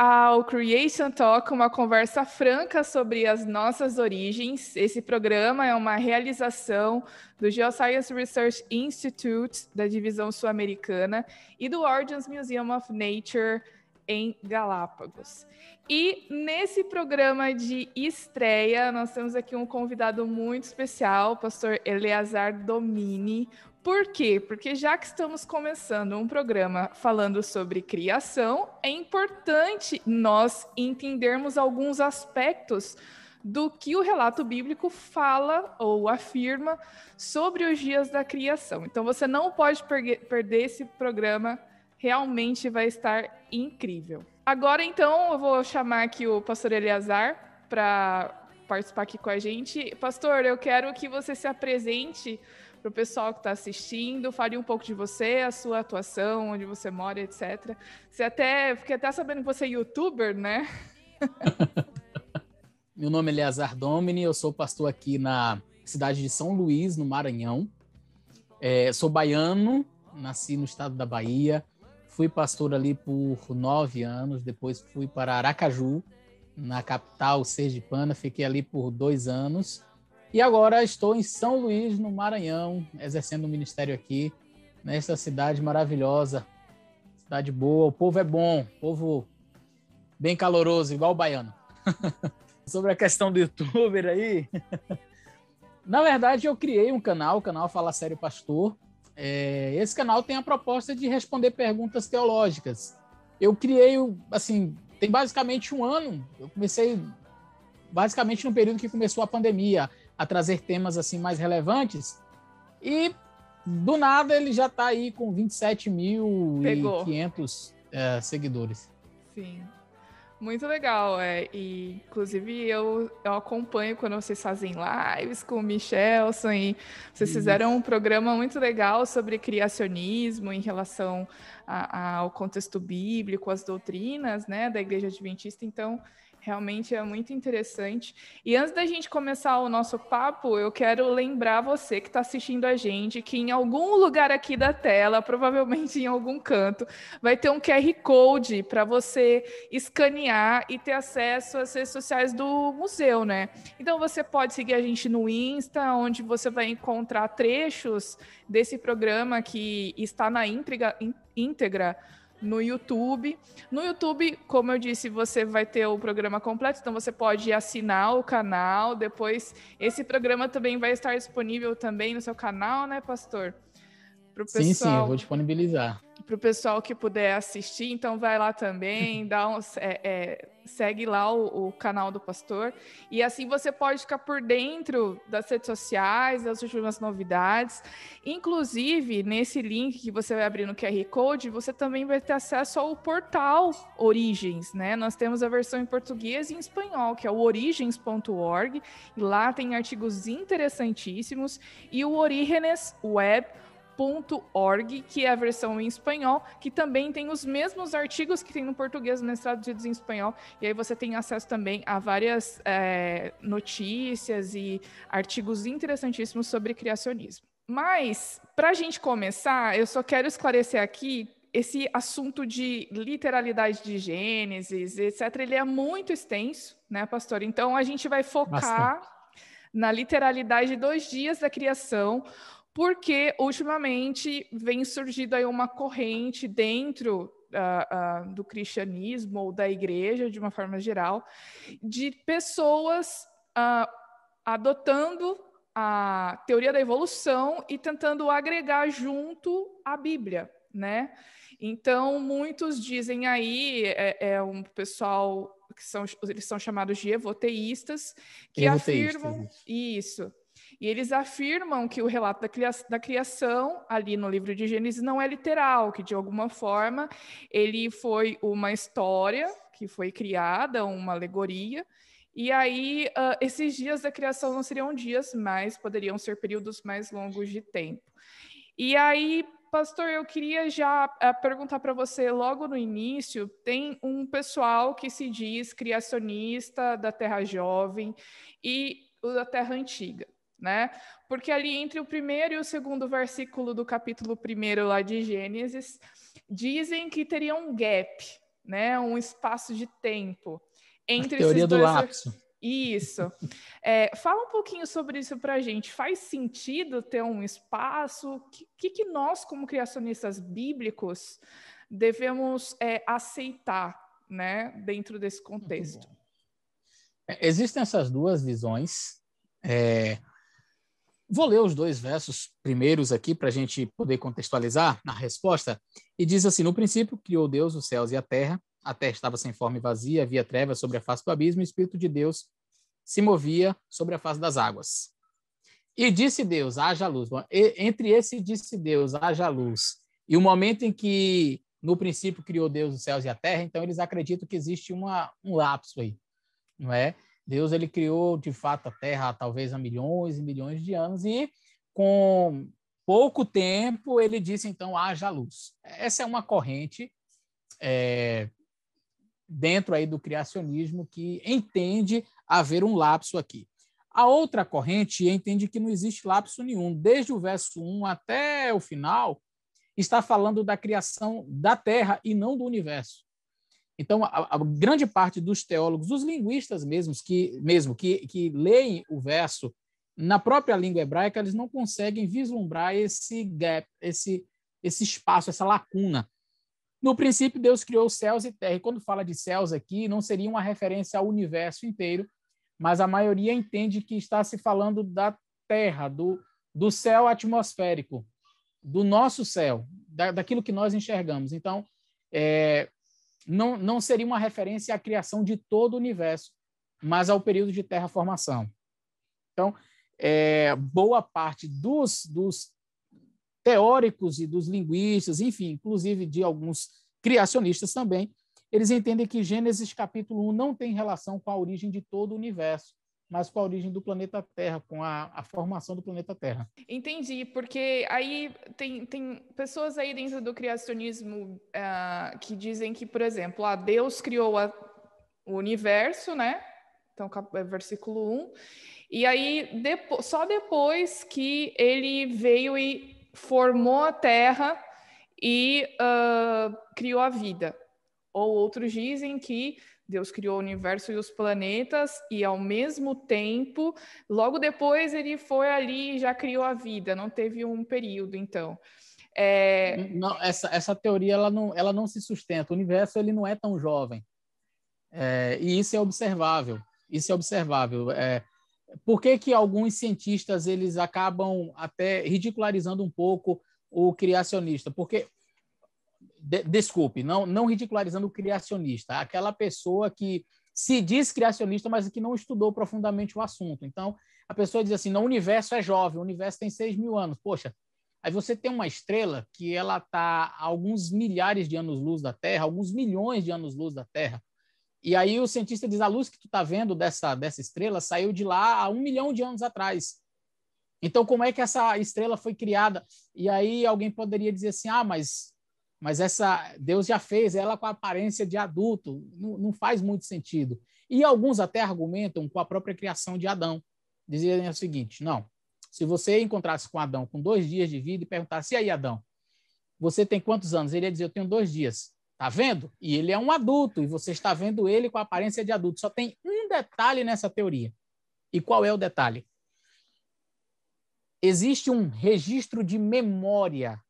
ao Creation Talk, uma conversa franca sobre as nossas origens. Esse programa é uma realização do Geoscience Research Institute, da divisão sul-americana, e do Origins Museum of Nature em Galápagos. E nesse programa de estreia, nós temos aqui um convidado muito especial, o pastor Eleazar Domini. Por quê? Porque já que estamos começando um programa falando sobre criação, é importante nós entendermos alguns aspectos do que o relato bíblico fala ou afirma sobre os dias da criação. Então você não pode perder esse programa, realmente vai estar incrível. Agora, então, eu vou chamar aqui o pastor Eleazar para participar aqui com a gente. Pastor, eu quero que você se apresente para o pessoal que está assistindo, fale um pouco de você, a sua atuação, onde você mora, etc. Você até, fiquei até sabendo que você é youtuber, né? Meu nome é Eleazar Domini, eu sou pastor aqui na cidade de São Luís, no Maranhão. É, sou baiano, nasci no estado da Bahia, Fui pastor ali por nove anos, depois fui para Aracaju, na capital sergipana, fiquei ali por dois anos. E agora estou em São Luís, no Maranhão, exercendo o um ministério aqui, nesta cidade maravilhosa, cidade boa, o povo é bom, povo bem caloroso, igual o baiano. Sobre a questão do youtuber aí, na verdade eu criei um canal, o canal Fala Sério Pastor, é, esse canal tem a proposta de responder perguntas teológicas. Eu criei, assim, tem basicamente um ano. Eu comecei basicamente no período que começou a pandemia a trazer temas assim mais relevantes e do nada ele já está aí com 27.500 é, seguidores. Sim. Muito legal, é. E, inclusive, eu, eu acompanho quando vocês fazem lives com o Michelson e vocês fizeram um programa muito legal sobre criacionismo em relação a, a, ao contexto bíblico, as doutrinas, né, da Igreja Adventista. Então, Realmente é muito interessante. E antes da gente começar o nosso papo, eu quero lembrar você que está assistindo a gente que em algum lugar aqui da tela, provavelmente em algum canto, vai ter um QR Code para você escanear e ter acesso às redes sociais do museu, né? Então você pode seguir a gente no Insta, onde você vai encontrar trechos desse programa que está na íntegra, íntegra no YouTube. No YouTube, como eu disse, você vai ter o programa completo, então você pode assinar o canal. Depois, esse programa também vai estar disponível também no seu canal, né, pastor? Pro pessoal, sim, sim, eu vou disponibilizar. Para o pessoal que puder assistir, então vai lá também, dá um, é, é, segue lá o, o, canal do pastor. E assim você pode ficar por dentro das redes sociais, das últimas novidades. Inclusive, nesse link que você vai abrir no QR Code, você também vai ter acesso ao portal Origens, né? Nós temos a versão em português e em espanhol, que é o origens.org. E lá tem artigos interessantíssimos. E o Orígenes Web .org, que é a versão em espanhol, que também tem os mesmos artigos que tem no português, traduzidos em espanhol, e aí você tem acesso também a várias é, notícias e artigos interessantíssimos sobre criacionismo. Mas, para a gente começar, eu só quero esclarecer aqui esse assunto de literalidade de Gênesis, etc., ele é muito extenso, né, pastor? Então, a gente vai focar Bastante. na literalidade dos dias da criação, porque ultimamente vem surgindo aí uma corrente dentro uh, uh, do cristianismo ou da igreja, de uma forma geral, de pessoas uh, adotando a teoria da evolução e tentando agregar junto a Bíblia, né? Então, muitos dizem aí, é, é um pessoal que são, eles são chamados de evoteístas, que evoteístas, afirmam isso. isso e eles afirmam que o relato da, cria da criação, ali no livro de Gênesis, não é literal, que de alguma forma ele foi uma história que foi criada, uma alegoria, e aí uh, esses dias da criação não seriam dias, mas poderiam ser períodos mais longos de tempo. E aí, pastor, eu queria já uh, perguntar para você logo no início: tem um pessoal que se diz criacionista da Terra Jovem e da Terra Antiga né? Porque ali entre o primeiro e o segundo versículo do capítulo primeiro lá de Gênesis, dizem que teria um gap, né? Um espaço de tempo entre a teoria esses do dois... lapso. Isso. É, fala um pouquinho sobre isso para a gente. Faz sentido ter um espaço? O que, que nós, como criacionistas bíblicos, devemos é, aceitar né, dentro desse contexto? É, existem essas duas visões. É... Vou ler os dois versos primeiros aqui para a gente poder contextualizar a resposta. E diz assim: No princípio criou Deus os céus e a terra. A terra estava sem forma e vazia, havia trevas sobre a face do abismo, e o Espírito de Deus se movia sobre a face das águas. E disse Deus: haja luz. E, entre esse disse Deus: haja luz. E o momento em que no princípio criou Deus os céus e a terra, então eles acreditam que existe uma, um lapso aí, não é? Deus ele criou de fato a Terra talvez há milhões e milhões de anos e com pouco tempo ele disse então haja luz. Essa é uma corrente é, dentro aí do criacionismo que entende haver um lapso aqui. A outra corrente entende que não existe lapso nenhum. Desde o verso 1 até o final, está falando da criação da Terra e não do universo. Então, a, a, grande parte dos teólogos, dos linguistas mesmos, que, mesmo que, que leem o verso na própria língua hebraica, eles não conseguem vislumbrar esse gap, esse, esse espaço, essa lacuna. No princípio, Deus criou céus e terra. E quando fala de céus aqui, não seria uma referência ao universo inteiro, mas a maioria entende que está se falando da terra, do, do céu atmosférico, do nosso céu, da, daquilo que nós enxergamos. Então, é, não, não seria uma referência à criação de todo o universo, mas ao período de terraformação. Então, é, boa parte dos, dos teóricos e dos linguistas, enfim, inclusive de alguns criacionistas também, eles entendem que Gênesis capítulo 1 não tem relação com a origem de todo o universo, mas com a origem do planeta Terra, com a, a, formação do planeta Terra. Entendi, porque aí tem, tem pessoas aí dentro do criacionismo uh, que dizem que, por exemplo, ah, Deus criou a, o universo, né? Então, é versículo 1, e aí depo só depois que ele veio e formou a Terra e uh, criou a vida. Ou outros dizem que Deus criou o universo e os planetas, e ao mesmo tempo, logo depois ele foi ali e já criou a vida, não teve um período, então. É... Não, essa, essa teoria ela não, ela não se sustenta. O universo ele não é tão jovem. É, e isso é observável. Isso é observável. É, por que, que alguns cientistas eles acabam até ridicularizando um pouco o criacionista? Porque de, desculpe, não, não ridicularizando o criacionista, aquela pessoa que se diz criacionista, mas que não estudou profundamente o assunto. Então, a pessoa diz assim: não, o universo é jovem, o universo tem 6 mil anos. Poxa, aí você tem uma estrela que ela está alguns milhares de anos-luz da Terra, alguns milhões de anos-luz da Terra. E aí o cientista diz: a luz que tu está vendo dessa, dessa estrela saiu de lá há um milhão de anos atrás. Então, como é que essa estrela foi criada? E aí alguém poderia dizer assim: ah, mas mas essa Deus já fez ela com a aparência de adulto, não, não, faz muito sentido. E alguns até argumentam com a própria criação de Adão, dizendo o seguinte: não, se você encontrasse com Adão com dois dias de vida e perguntasse, e aí, Adão, você tem quantos anos? Ele ia dizer, eu tenho dois dias. Tá vendo? E ele é um adulto, e você está vendo ele com a aparência de adulto. Só tem um detalhe nessa teoria. E qual é o detalhe? Existe um registro de memória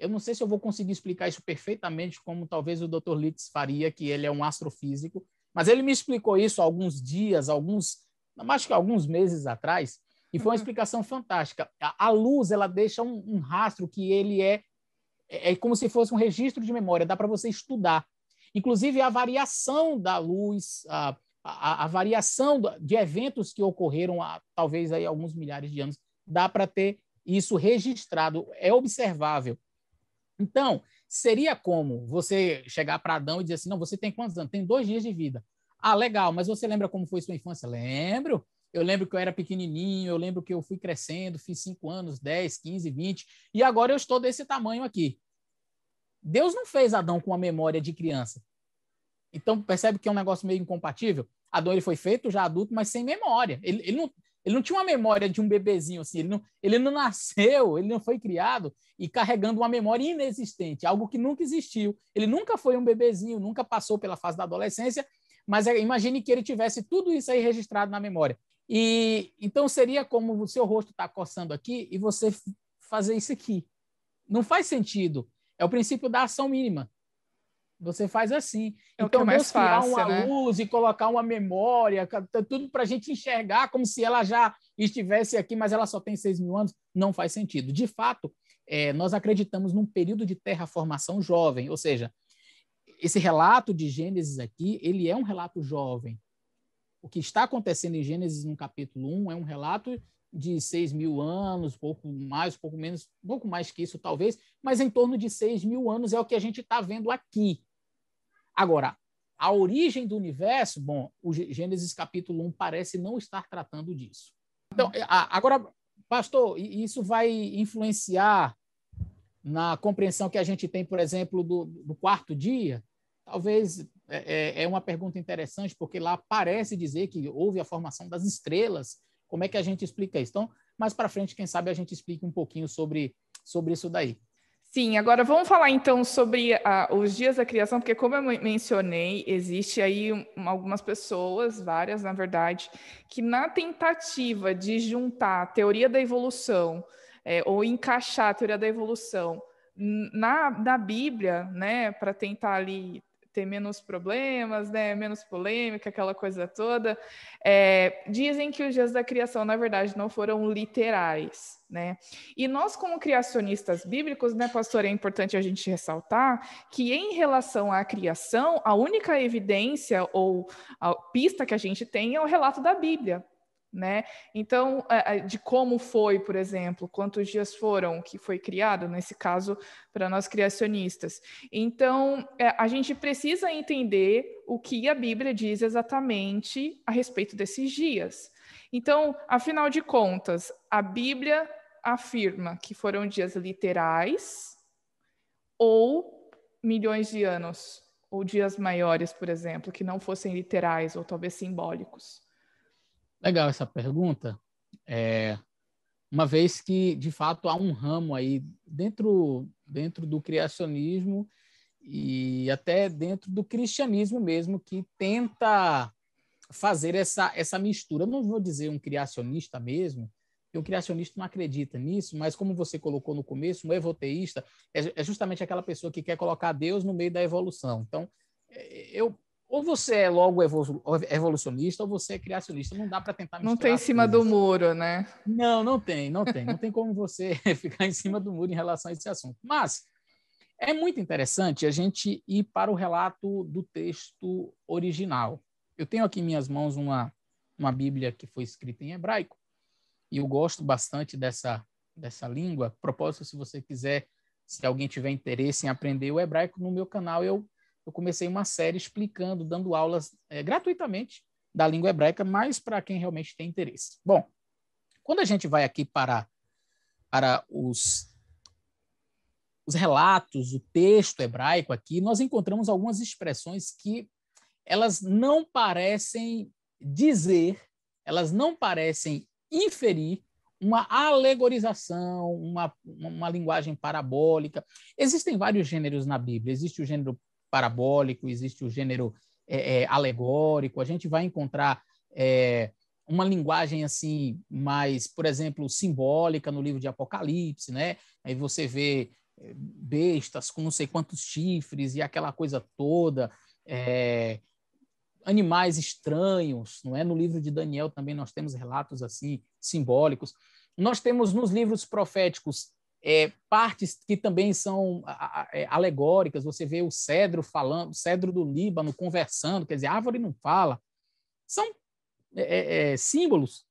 eu não sei se eu vou conseguir explicar isso perfeitamente, como talvez o Dr. Litz faria, que ele é um astrofísico, mas ele me explicou isso alguns dias, alguns, acho que alguns meses atrás, e foi uma uhum. explicação fantástica. A, a, luz, ela deixa um, um rastro que ele é, é, é como se fosse um registro de memória, dá para você estudar. Inclusive, a variação da luz, a, a, a variação de eventos que ocorreram há talvez aí alguns milhares de anos, dá para ter isso registrado, é observável. Então, seria como você chegar para Adão e dizer assim: não, você tem quantos anos? Tem dois dias de vida. Ah, legal, mas você lembra como foi sua infância? Lembro. Eu lembro que eu era pequenininho, eu lembro que eu fui crescendo, fiz 5 anos, 10, 15, 20, e agora eu estou desse tamanho aqui. Deus não fez Adão com uma memória de criança. Então, percebe que é um negócio meio incompatível? Adão ele foi feito já adulto, mas sem memória. Ele, ele não, Ele não tinha uma memória de um bebezinho assim, ele não, ele não nasceu, ele não foi criado e carregando uma memória inexistente, algo que nunca existiu. Ele nunca foi um bebezinho, nunca passou pela fase da adolescência, mas é, imagine que ele tivesse tudo isso aí registrado na memória. E então seria como o seu rosto está coçando aqui e você fazer isso aqui. Não faz sentido. É o princípio da ação mínima. Você faz assim. É então, o que é mais criar fácil, uma né? luz e colocar uma memória, tudo para a gente enxergar como se ela já estivesse aqui, mas ela só tem seis mil anos, não faz sentido. De fato, é, nós acreditamos num período de terraformação jovem, ou seja, esse relato de Gênesis aqui, ele é um relato jovem. O que está acontecendo em Gênesis no capítulo 1 é um relato de seis mil anos, pouco mais, pouco menos, pouco mais que isso talvez, mas em torno de seis mil anos é o que a gente está vendo aqui. Agora, a origem do universo, bom, o Gênesis capítulo 1 parece não estar tratando disso. Então, agora, pastor, isso vai influenciar na compreensão que a gente tem, por exemplo, do, do quarto dia? Talvez é, é, é uma pergunta interessante, porque lá parece dizer que houve a formação das estrelas. Como é que a gente explica isso? Então, mais para frente, quem sabe a gente explique um pouquinho sobre, sobre isso daí. Sim, agora vamos falar então sobre uh, os dias da criação, porque como eu mencionei, existe aí um, algumas pessoas, várias na verdade, que na tentativa de juntar a teoria da evolução é, ou encaixar a teoria da evolução na, na Bíblia, né, para tentar ali ter menos problemas, né, menos polêmica, aquela coisa toda. É, dizem que os dias da criação, na verdade, não foram literais, né? E nós, como criacionistas bíblicos, né, pastor, é importante a gente ressaltar que em relação à criação, a única evidência ou pista que a gente tem é o relato da Bíblia, né? Então, de como foi, por exemplo, quantos dias foram que foi criado, nesse caso, para nós criacionistas. Então, é, a gente precisa entender o que a Bíblia diz exatamente a respeito desses dias. Então, afinal de contas, a Bíblia afirma que foram dias literais ou milhões de anos, ou dias maiores, por exemplo, que não fossem literais ou talvez simbólicos. Legal essa pergunta. É, uma vez que, de fato, há um ramo aí dentro, dentro do criacionismo e até dentro do cristianismo mesmo que tenta fazer essa, essa mistura. Eu não vou dizer um criacionista mesmo, porque o criacionista não acredita nisso, mas como você colocou no começo, um evoteísta é, é justamente aquela pessoa que quer colocar Deus no meio da evolução. Então, é, eu ou você é logo evolucionista ou você é criacionista. Não dá para tentar Não tem em cima do muro, né? Não, não tem, não tem. Não tem como você ficar em cima do muro em relação a esse assunto. Mas é muito interessante a gente ir para o relato do texto original. Eu tenho aqui em minhas mãos uma, uma Bíblia que foi escrita em hebraico e eu gosto bastante dessa, dessa língua. Propósito, se você quiser, se alguém tiver interesse em aprender o hebraico, no meu canal eu eu comecei uma série explicando, dando aulas é, gratuitamente da língua hebraica, mas para quem realmente tem interesse. Bom, quando a gente vai aqui para, para os, os relatos, o texto hebraico aqui, nós encontramos algumas expressões que elas não parecem dizer, elas não parecem inferir uma alegorização, uma, uma linguagem parabólica. Existem vários gêneros na Bíblia. Existe o gênero parabólico, existe o gênero é, é, alegórico, a gente vai encontrar é, uma linguagem assim mais, por exemplo, simbólica no livro de Apocalipse, né? Aí você vê é, bestas com não sei quantos chifres e aquela coisa toda, é, animais estranhos, não é? No livro de Daniel também nós temos relatos assim simbólicos. Nós temos nos livros proféticos é, partes que também são é, alegóricas. Você vê o cedro falando, o cedro do Líbano conversando, quer dizer, a árvore não fala. São é, é, é símbolos.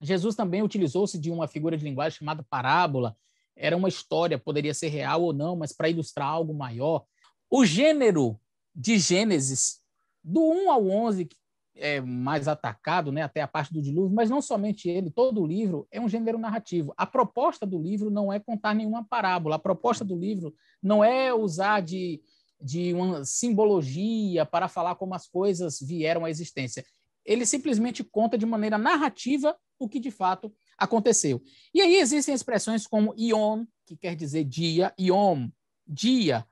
Jesus também utilizou-se de uma figura de linguagem chamada parábola. Era uma história, poderia ser real ou não, mas para ilustrar algo maior. O gênero de Gênesis, do 1 ao 11, é, mais atacado, né, até a parte do dilúvio, mas não somente ele, todo o livro é um gênero narrativo. A proposta do livro não é contar nenhuma parábola, a proposta do livro não é usar de, de uma simbologia para falar como as coisas vieram à existência. ele simplesmente conta de maneira narrativa o que de fato aconteceu. E aí existem expressões como iom, que quer dizer dia, iom, dia.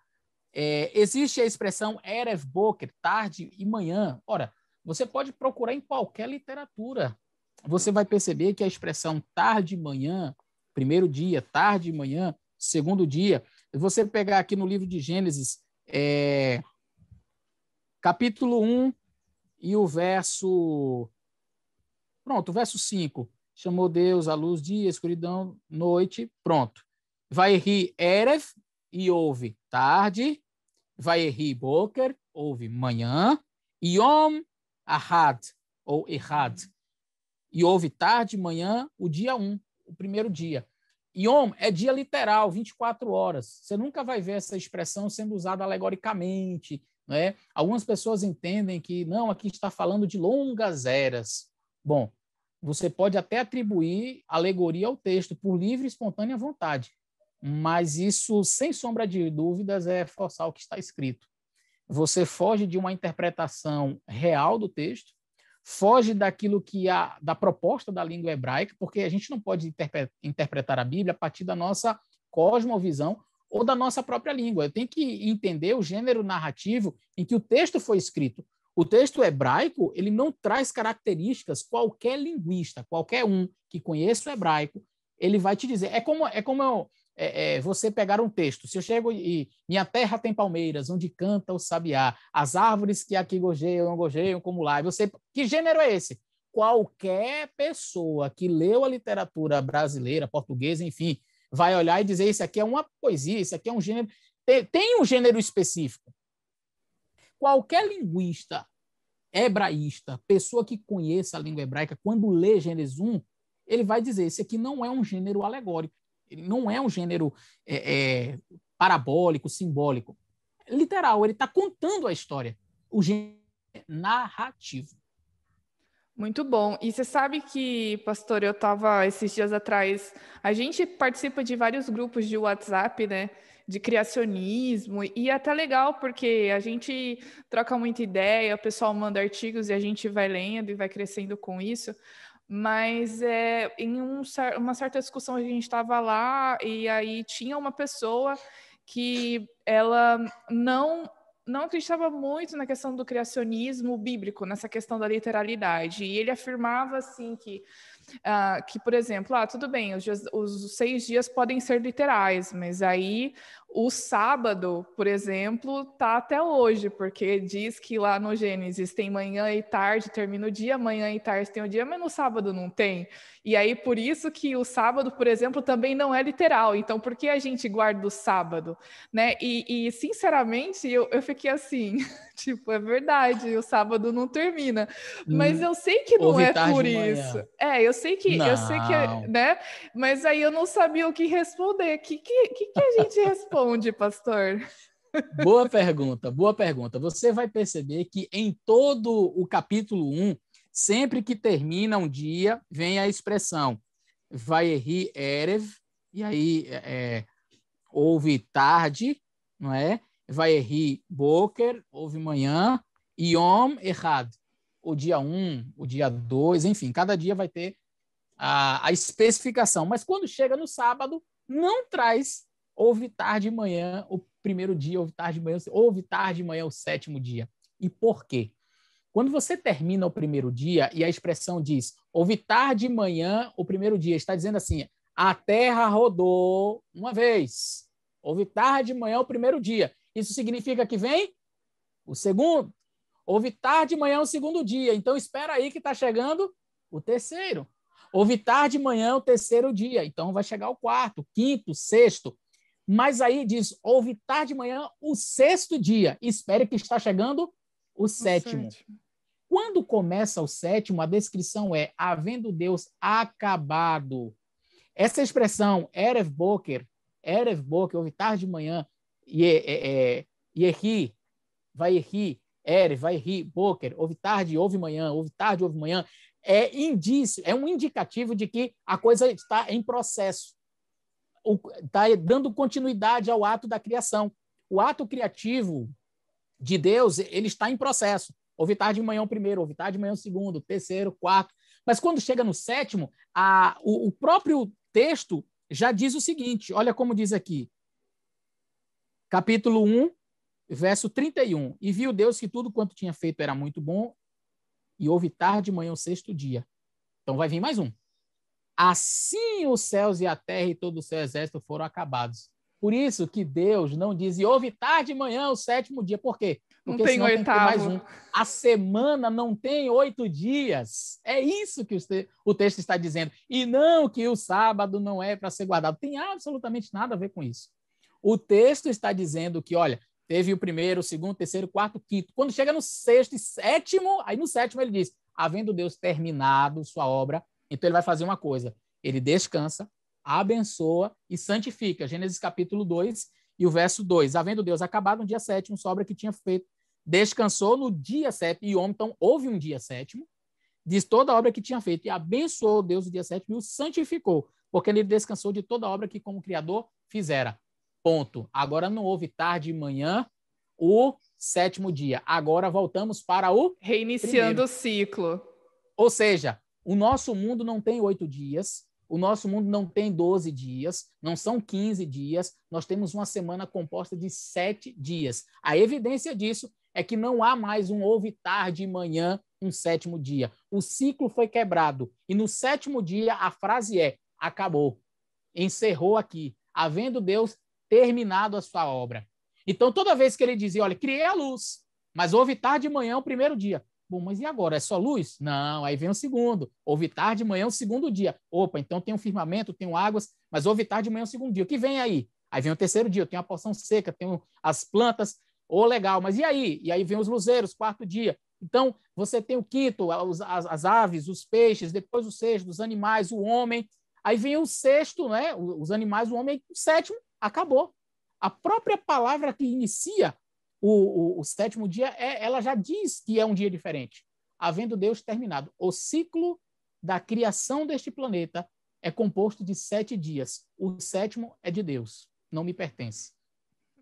É, existe a expressão erev boker, tarde e manhã. Ora, você pode procurar em qualquer literatura. Você vai perceber que a expressão tarde manhã, primeiro dia, tarde manhã, segundo dia, você pegar aqui no livro de Gênesis, é, capítulo 1 e o verso. Pronto, o verso 5. Chamou Deus a luz, dia, escuridão, noite, pronto. Vai rir Erev e houve tarde. Vai rir Boker, houve manhã. Yom Ahad, ou Errad. E houve tarde, manhã, o dia 1, o primeiro dia. Yom é dia literal, 24 horas. Você nunca vai ver essa expressão sendo usada alegoricamente. Né? Algumas pessoas entendem que, não, aqui está falando de longas eras. Bom, você pode até atribuir alegoria ao texto por livre e espontânea vontade, mas isso, sem sombra de dúvidas, é forçar o que está escrito. Você foge de uma interpretação real do texto, foge daquilo que a da proposta da língua hebraica, porque a gente não pode interpretar a Bíblia a partir da nossa cosmovisão ou da nossa própria língua. Eu tenho que entender o gênero narrativo em que o texto foi escrito. O texto hebraico ele não traz características qualquer linguista, qualquer um que conheça o hebraico, ele vai te dizer. É como é como eu, é, é, você pegar um texto. Se eu chego e minha terra tem palmeiras, onde canta o sabiá, as árvores que aqui gojeiam, não gojeiam como lá. Você, que gênero é esse? Qualquer pessoa que leu a literatura brasileira, portuguesa, enfim, vai olhar e dizer isso aqui é uma poesia, isso aqui é um gênero. Tem, tem um gênero específico. Qualquer linguista hebraísta, pessoa que conheça a língua hebraica, quando lê Gênesis 1, ele vai dizer: esse aqui não é um gênero alegórico. Ele não é um gênero é, é, parabólico, simbólico. Literal, ele está contando a história. O gênero narrativo. Muito bom. E você sabe que, pastor, eu estava esses dias atrás. A gente participa de vários grupos de WhatsApp, né? De criacionismo, e é até legal porque a gente troca muita ideia, o pessoal manda artigos e a gente vai lendo e vai crescendo com isso. Mas é, em um, uma certa discussão a gente estava lá e aí tinha uma pessoa que ela não não acreditava muito na questão do criacionismo bíblico, nessa questão da literalidade. E ele afirmava assim que uh, que, por exemplo, ah, tudo bem, os, dias, os seis dias podem ser literais, mas aí o sábado, por exemplo, tá até hoje, porque diz que lá no Gênesis tem manhã e tarde, termina o dia, manhã e tarde tem o dia, mas no sábado não tem. E aí, por isso que o sábado, por exemplo, também não é literal. Então, por que a gente guarda o sábado? Né? E, e sinceramente, eu, eu fiquei assim, tipo, é verdade, o sábado não termina. Mas hum, eu sei que não é por isso. É, eu sei que, não. eu sei que, é, né? Mas aí eu não sabia o que responder. O que, que, que a gente responde, pastor? Boa pergunta, boa pergunta. Você vai perceber que em todo o capítulo 1, sempre que termina um dia, vem a expressão Vaeri Erev, e aí é, é, houve tarde, não é? Vaeri Boker, houve manhã, Yom Errad, o dia 1, o dia 2, enfim, cada dia vai ter a, a especificação. Mas quando chega no sábado, não traz houve tarde e manhã o primeiro dia, houve tarde e manhã, houve tarde e manhã o sétimo dia. E por quê? Quando você termina o primeiro dia e a expressão diz houve tarde e manhã o primeiro dia, está dizendo assim: a terra rodou uma vez. Houve tarde e manhã o primeiro dia. Isso significa que vem o segundo. Houve tarde e manhã o segundo dia. Então espera aí que está chegando o terceiro. Houve tarde e manhã o terceiro dia, então vai chegar o quarto, quinto, sexto. Mas aí diz, houve tarde e manhã o sexto dia. Espere que está chegando o, o sétimo. sétimo. Quando começa o sétimo, a descrição é havendo Deus acabado. Essa expressão, Erev Boker, Erev Boker, houve tarde de manhã, Yehi, vai Yehi, Erev, vai Yehi, Boker, houve tarde, houve manhã, houve tarde, houve manhã, é indício, é um indicativo de que a coisa está em processo, está dando continuidade ao ato da criação. O ato criativo de Deus ele está em processo, Houve tarde de manhã o primeiro, houve tarde de manhã o segundo, terceiro, quarto. Mas quando chega no sétimo, a, o, o próprio texto já diz o seguinte: olha como diz aqui. Capítulo 1, verso 31. E viu Deus que tudo quanto tinha feito era muito bom, e houve tarde de manhã o sexto dia. Então vai vir mais um. Assim os céus e a terra e todo o seu exército foram acabados. Por isso que Deus não diz, e houve tarde de manhã o sétimo dia. Por quê? Porque não tem oitavo. Tem um. A semana não tem oito dias. É isso que o texto está dizendo. E não que o sábado não é para ser guardado. Tem absolutamente nada a ver com isso. O texto está dizendo que, olha, teve o primeiro, o segundo, o terceiro, o quarto, o quinto. Quando chega no sexto e sétimo, aí no sétimo ele diz: havendo Deus terminado sua obra, então ele vai fazer uma coisa: ele descansa, abençoa e santifica. Gênesis capítulo 2 e o verso 2. Havendo Deus acabado no dia sétimo, sua obra que tinha feito, descansou no dia sétimo, e homem, então houve um dia sétimo, diz toda a obra que tinha feito, e abençoou Deus o dia sétimo e o santificou, porque ele descansou de toda a obra que como Criador fizera. Ponto. Agora não houve tarde e manhã, o sétimo dia. Agora voltamos para o. Reiniciando primeiro. o ciclo. Ou seja, o nosso mundo não tem oito dias, o nosso mundo não tem 12 dias, não são 15 dias, nós temos uma semana composta de sete dias. A evidência disso é que não há mais um houve tarde e manhã, um sétimo dia. O ciclo foi quebrado. E no sétimo dia, a frase é: acabou. Encerrou aqui, havendo Deus terminado a sua obra. Então, toda vez que ele dizia, olha, criei a luz, mas houve tarde e manhã o primeiro dia. Bom, mas e agora? É só luz? Não, aí vem o segundo. Houve tarde de manhã o segundo dia. Opa, então tem um firmamento, tem águas, mas houve tarde de manhã o segundo dia. O que vem aí? Aí vem o terceiro dia, tem a porção seca, tem as plantas. Ô, oh, legal, mas e aí? E aí vem os luzeiros, quarto dia. Então, você tem o quinto, as, as, as aves, os peixes, depois o sexto, os animais, o homem. Aí vem o sexto, né? Os animais, o homem, o sétimo, acabou. A própria palavra que inicia o, o, o sétimo dia, é, ela já diz que é um dia diferente, havendo Deus terminado. O ciclo da criação deste planeta é composto de sete dias. O sétimo é de Deus, não me pertence.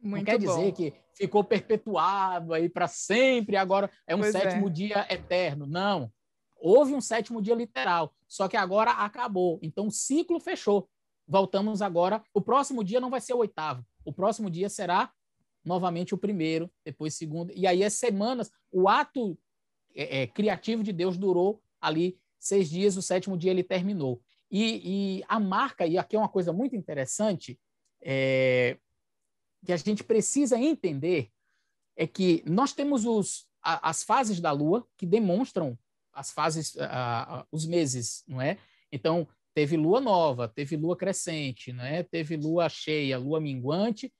Muito não quer bom. dizer que ficou perpetuado aí para sempre, agora é um pois sétimo é. dia eterno. Não. Houve um sétimo dia literal, só que agora acabou. Então o ciclo fechou. Voltamos agora. O próximo dia não vai ser o oitavo. O próximo dia será novamente o primeiro, depois segundo. E aí, as semanas, o ato é, é, criativo de Deus durou ali seis dias, o sétimo dia ele terminou. E, e a marca, e aqui é uma coisa muito interessante, é, que a gente precisa entender, é que nós temos os, a, as fases da Lua que demonstram as fases, a, a, os meses, não é? Então, teve lua nova, teve lua crescente, né? teve lua cheia, lua minguante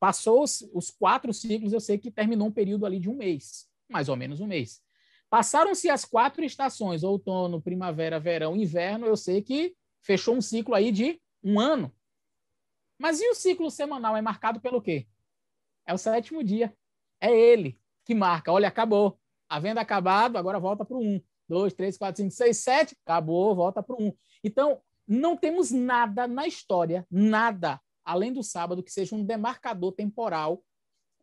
Passou os, os quatro ciclos, eu sei que terminou um período ali de um mês, mais ou menos um mês. Passaram-se as quatro estações, outono, primavera, verão, inverno, eu sei que fechou um ciclo aí de um ano. Mas e o ciclo semanal é marcado pelo quê? É o sétimo dia. É ele que marca. Olha, acabou. Havendo acabado, agora volta para o um. Dois, três, quatro, cinco, seis, sete. Acabou, volta para o um. Então, não temos nada na história, nada além do sábado, que seja um demarcador temporal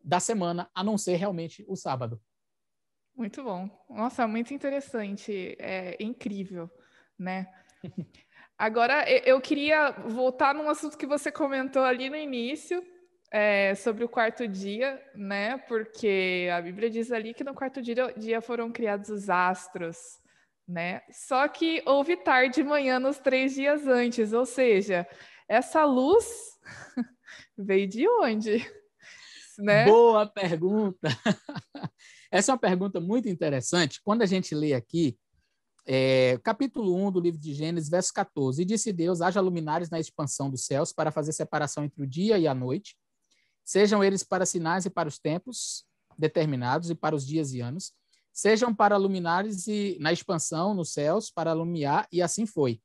da semana, a não ser realmente o sábado. Muito bom. Nossa, muito interessante. É incrível, né? Agora, eu queria voltar num assunto que você comentou ali no início, é, sobre o quarto dia, né? Porque a Bíblia diz ali que no quarto dia, foram criados os astros, né? Só que houve tarde e manhã nos três dias antes, ou seja, essa luz Veio de onde? Né? Boa pergunta. Essa é uma pergunta muito interessante. Quando a gente lê aqui, é, capítulo 1 do livro de Gênesis, verso 14: E disse Deus: haja luminares na expansão dos céus para fazer separação entre o dia e a noite, sejam eles para sinais e para os tempos determinados e para os dias e anos, sejam para luminares e na expansão nos céus para alumiar, e assim foi.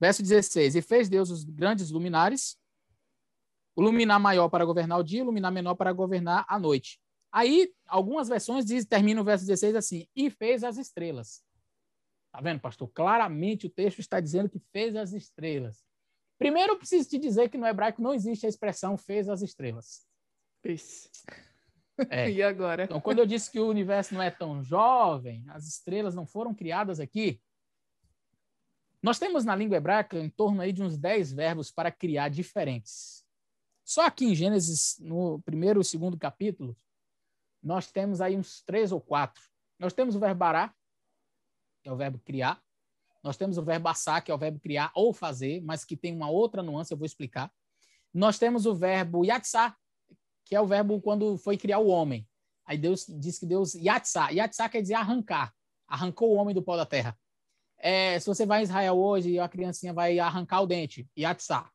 Verso 16: E fez Deus os grandes luminares, o luminar maior para governar o dia, o luminar menor para governar a noite. Aí, algumas versões dizem, termina o verso 16 assim: E fez as estrelas. Tá vendo, pastor? Claramente o texto está dizendo que fez as estrelas. Primeiro, eu preciso te dizer que no hebraico não existe a expressão fez as estrelas. Isso. É. e agora? Então, quando eu disse que o universo não é tão jovem, as estrelas não foram criadas aqui, nós temos na língua hebraica em torno aí de uns 10 verbos para criar diferentes. Só aqui em Gênesis, no primeiro e segundo capítulo, nós temos aí uns três ou quatro. Nós temos o verbo bará, que é o verbo criar. Nós temos o verbo assar, que é o verbo criar ou fazer, mas que tem uma outra nuance, eu vou explicar. Nós temos o verbo yatsá, que é o verbo quando foi criar o homem. Aí Deus diz que Deus yatsá. Yatsá quer dizer arrancar. Arrancou o homem do pó da terra. É, se você vai em Israel hoje e a criancinha vai arrancar o dente, yatsá,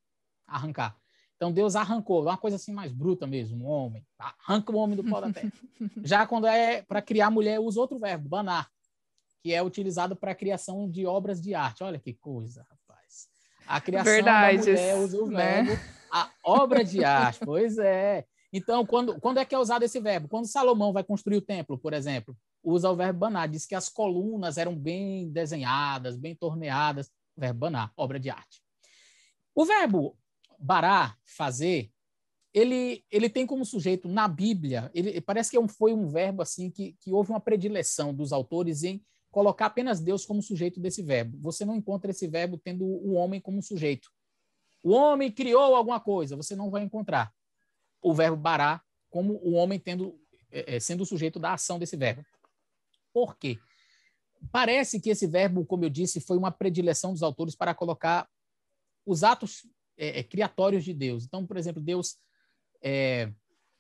arrancar. Então Deus arrancou, uma coisa assim mais bruta mesmo, um homem, arranca o homem do pó da terra. Já quando é para criar mulher, usa outro verbo, banar, que é utilizado para a criação de obras de arte. Olha que coisa, rapaz. A criação Verdade, da mulher usa o né? verbo, a obra de arte. Pois é. Então, quando, quando é que é usado esse verbo? Quando Salomão vai construir o templo, por exemplo, usa o verbo banar, diz que as colunas eram bem desenhadas, bem torneadas, verbo banar, obra de arte. O verbo bará, fazer, ele, ele tem como sujeito na Bíblia, ele parece que é foi um verbo assim que, que houve uma predileção dos autores em colocar apenas Deus como sujeito desse verbo. Você não encontra esse verbo tendo o homem como sujeito. O homem criou alguma coisa, você não vai encontrar o verbo bará como o homem tendo é, sendo o sujeito da ação desse verbo. Por quê? Parece que esse verbo, como eu disse, foi uma predileção dos autores para colocar os atos é, é, criatórios de Deus. Então, por exemplo, Deus é,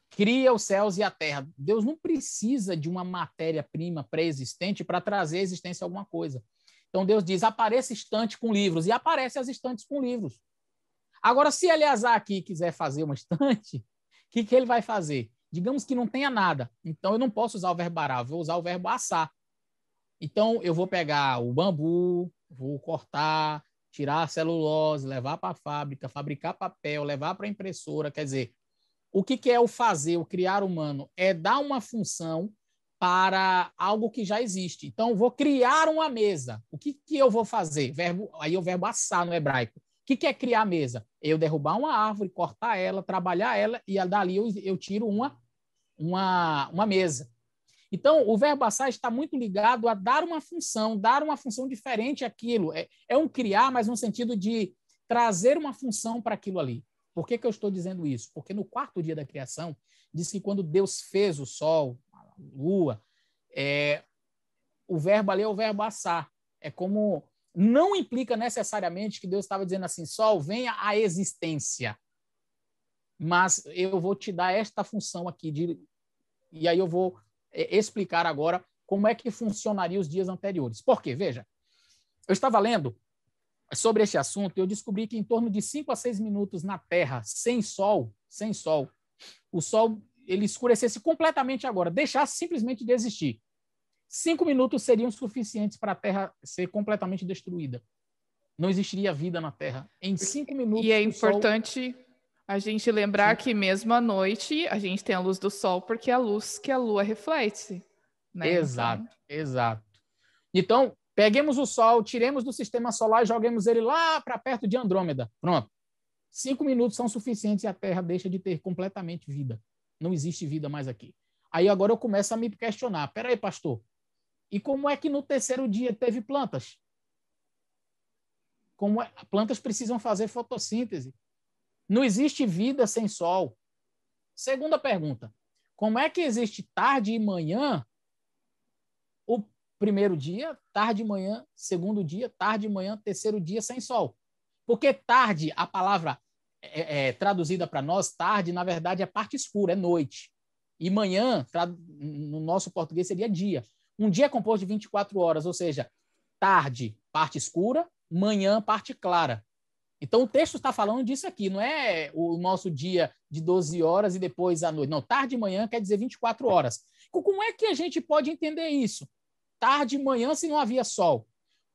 cria os céus e a terra. Deus não precisa de uma matéria-prima pré-existente para trazer à existência alguma coisa. Então, Deus diz: apareça estante com livros, e aparece as estantes com livros. Agora, se Eleazar aqui quiser fazer uma estante, o que, que ele vai fazer? Digamos que não tenha nada. Então, eu não posso usar o verbo arar, vou usar o verbo assar. Então, eu vou pegar o bambu, vou cortar, tirar a celulose, levar para a fábrica, fabricar papel, levar para a impressora. Quer dizer, o que, que é o fazer, o criar humano? É dar uma função para algo que já existe. Então, vou criar uma mesa. O que, que eu vou fazer? Verbo, aí o verbo assar no hebraico. Que, que é criar mesa? Eu derrubar uma árvore, cortar ela, trabalhar ela, e dali eu, eu tiro uma, uma, uma mesa. Então, o verbo assar está muito ligado a dar uma função, dar uma função diferente àquilo. É, é um criar, mas no sentido de trazer uma função para aquilo ali. Por que, que eu estou dizendo isso? Porque no quarto dia da criação, diz que quando Deus fez o sol, a lua, é, o verbo ali é o verbo assar. É como. Não implica necessariamente que Deus estava dizendo assim: sol, venha à existência. Mas eu vou te dar esta função aqui. De, e aí eu vou é, explicar agora como é que funcionaria os dias anteriores. Por quê? Veja, eu estava lendo sobre este assunto e eu descobri que em torno de 5 a 6 minutos na Terra, sem sol, sem sol, o sol ele escurecesse completamente agora, deixasse simplesmente de existir. Cinco minutos seriam suficientes para a Terra ser completamente destruída. Não existiria vida na Terra. Em cinco minutos. E é importante sol... A gente lembrar Sim. que mesmo à noite a gente tem a luz do sol porque é a luz que a lua reflete. Né? Exato, então... exato. Então, peguemos o sol, tiremos do sistema solar e joguemos ele lá para perto de Andrômeda. Pronto. Cinco minutos são suficientes e a Terra deixa de ter completamente vida. Não existe vida mais aqui. Aí agora eu começo a me questionar. Peraí, pastor. E como é que no terceiro dia teve plantas? Como é? plantas precisam fazer fotossíntese. Não existe vida sem sol. Segunda pergunta: como é que existe tarde e manhã? O primeiro dia, tarde e manhã, segundo dia, tarde e manhã, terceiro dia sem sol. Porque tarde, a palavra é, é, traduzida para nós, tarde, na verdade, é parte escura, é noite. E manhã, no nosso português, seria dia. Um dia é composto de 24 horas, ou seja, tarde, parte escura, manhã, parte clara. Então, o texto está falando disso aqui, não é o nosso dia de 12 horas e depois à noite. Não, tarde e manhã quer dizer 24 horas. Como é que a gente pode entender isso? Tarde e manhã se não havia sol.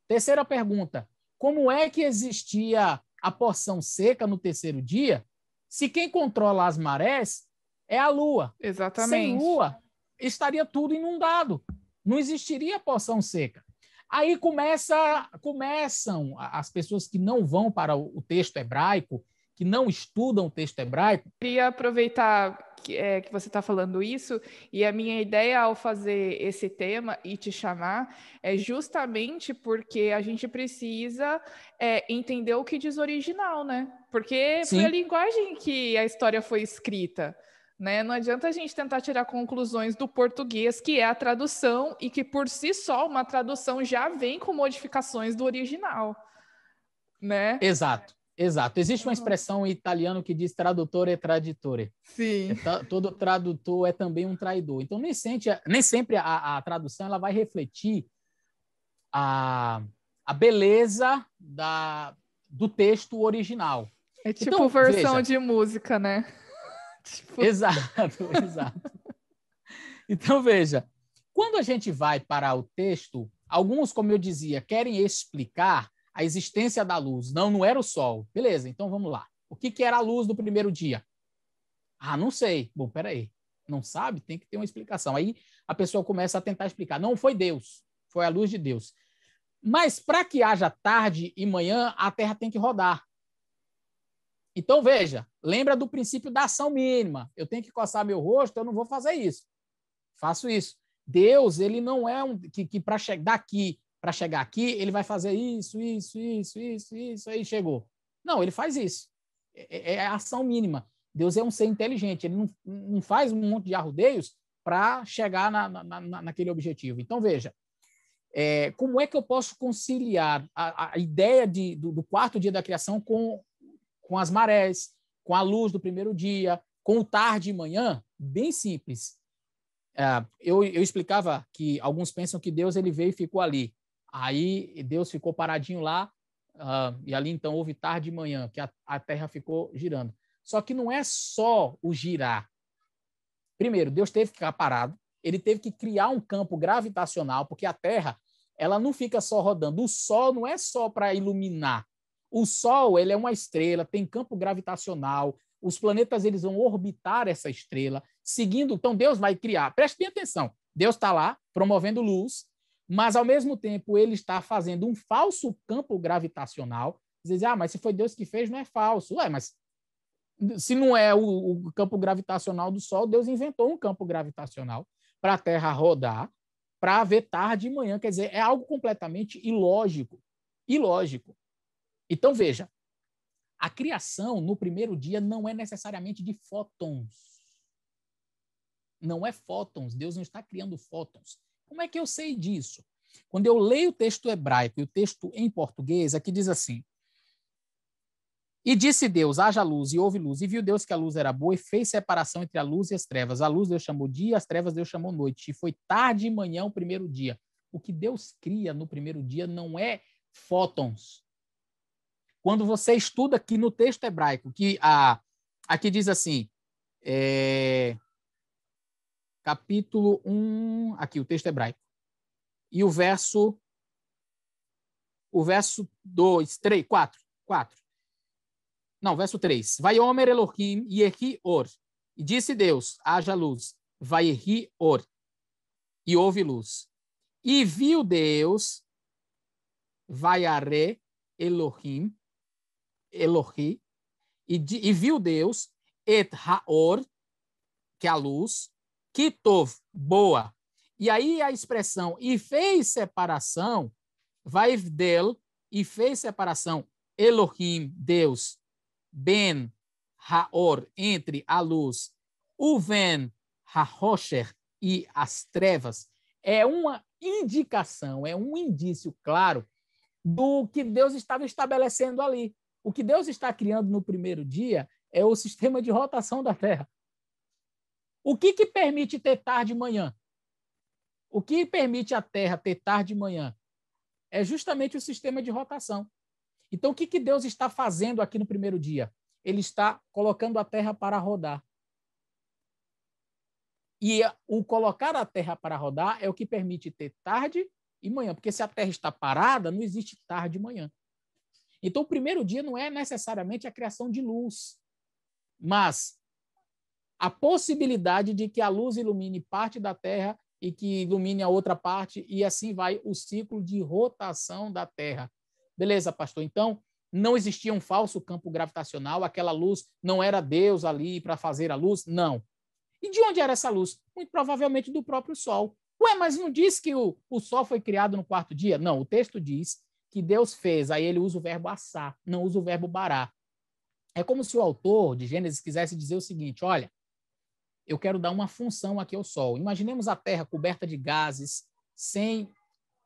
Terceira pergunta: como é que existia a porção seca no terceiro dia se quem controla as marés é a lua? Exatamente. Sem lua, estaria tudo inundado. Não existiria porção seca. Aí começa, começam as pessoas que não vão para o texto hebraico, que não estudam o texto hebraico. Queria aproveitar que, é, que você está falando isso, e a minha ideia ao fazer esse tema e te chamar é justamente porque a gente precisa é, entender o que diz original, né? Porque Sim. foi a linguagem que a história foi escrita. Né? Não adianta a gente tentar tirar conclusões do português, que é a tradução, e que por si só uma tradução já vem com modificações do original. Né? Exato. Exato. Existe uma expressão em italiano que diz tradutor e traditore. Sim. É, todo tradutor é também um traidor. Então, nem sempre, nem sempre a, a tradução ela vai refletir a, a beleza da, do texto original. É tipo então, versão veja, de música, né? tipo... Exato, exato. Então, veja, quando a gente vai para o texto, alguns, como eu dizia, querem explicar a existência da luz. Não, não era o sol. Beleza, então vamos lá. O que, que era a luz do primeiro dia? Ah, não sei. Bom, peraí. Não sabe? Tem que ter uma explicação. Aí a pessoa começa a tentar explicar. Não foi Deus, foi a luz de Deus. Mas para que haja tarde e manhã, a Terra tem que rodar. Então, veja, lembra do princípio da ação mínima. Eu tenho que coçar meu rosto, eu não vou fazer isso. Faço isso. Deus, ele não é um que, que para chegar daqui para chegar aqui, ele vai fazer isso, isso, isso, isso, isso, aí chegou. Não, ele faz isso. É, é, é ação mínima. Deus é um ser inteligente, ele não, não faz um monte de arrudeios para chegar na, na, naquele objetivo. Então, veja, é, como é que eu posso conciliar a, a ideia de, do, do, quarto dia da criação com, com as marés, com a luz do primeiro dia, com o tarde e manhã? Bem simples. É, eu, eu explicava que alguns pensam que Deus ele veio e ficou ali. Aí Deus ficou paradinho lá, uh, e ali então houve tarde e manhã, que a, a terra ficou girando. Só que não é só o girar. Primeiro, Deus teve que ficar parado, ele teve que criar um campo gravitacional, porque a Terra ela não fica só rodando. O Sol não é só para iluminar. O Sol ele é uma estrela, tem campo gravitacional. Os planetas eles vão orbitar essa estrela, seguindo. Então Deus vai criar. Preste bem atenção. Deus está lá promovendo luz mas ao mesmo tempo ele está fazendo um falso campo gravitacional. Diz, ah, mas se foi Deus que fez, não é falso. Ué, mas se não é o, o campo gravitacional do Sol, Deus inventou um campo gravitacional para a Terra rodar, para ver tarde e manhã. Quer dizer, é algo completamente ilógico. Ilógico. Então, veja, a criação no primeiro dia não é necessariamente de fótons. Não é fótons. Deus não está criando fótons. Como é que eu sei disso? Quando eu leio o texto hebraico e o texto em português, aqui diz assim: E disse Deus: haja luz, e houve luz. E viu Deus que a luz era boa, e fez separação entre a luz e as trevas. A luz Deus chamou dia, as trevas Deus chamou noite. E foi tarde e manhã o primeiro dia. O que Deus cria no primeiro dia não é fótons. Quando você estuda aqui no texto hebraico, que a, aqui diz assim, é, capítulo 1, aqui o texto hebraico. E o verso o verso 2, 3, 4, 4. Não, verso 3. Vai Omer Elohim Yehi Or. E disse Deus, haja luz. Vai Or. E houve luz. E viu Deus, vai Are Elohim, Elohi, e, e viu Deus, et Haor, que é a luz, Kitov, boa. E aí a expressão e fez separação, vai del, e fez separação, Elohim, Deus, Ben, Haor, entre a luz, Uven, Hahosher e as trevas, é uma indicação, é um indício claro do que Deus estava estabelecendo ali. O que Deus está criando no primeiro dia é o sistema de rotação da Terra. O que, que permite ter tarde e manhã? O que permite a Terra ter tarde e manhã? É justamente o sistema de rotação. Então, o que, que Deus está fazendo aqui no primeiro dia? Ele está colocando a Terra para rodar. E o colocar a Terra para rodar é o que permite ter tarde e manhã, porque se a Terra está parada, não existe tarde e manhã. Então, o primeiro dia não é necessariamente a criação de luz, mas a possibilidade de que a luz ilumine parte da Terra e que ilumine a outra parte, e assim vai o ciclo de rotação da Terra. Beleza, pastor? Então, não existia um falso campo gravitacional, aquela luz não era Deus ali para fazer a luz? Não. E de onde era essa luz? Muito provavelmente do próprio sol. Ué, mas não diz que o, o sol foi criado no quarto dia? Não, o texto diz que Deus fez, aí ele usa o verbo assar, não usa o verbo bará. É como se o autor de Gênesis quisesse dizer o seguinte: olha, eu quero dar uma função aqui ao Sol. Imaginemos a Terra coberta de gases, sem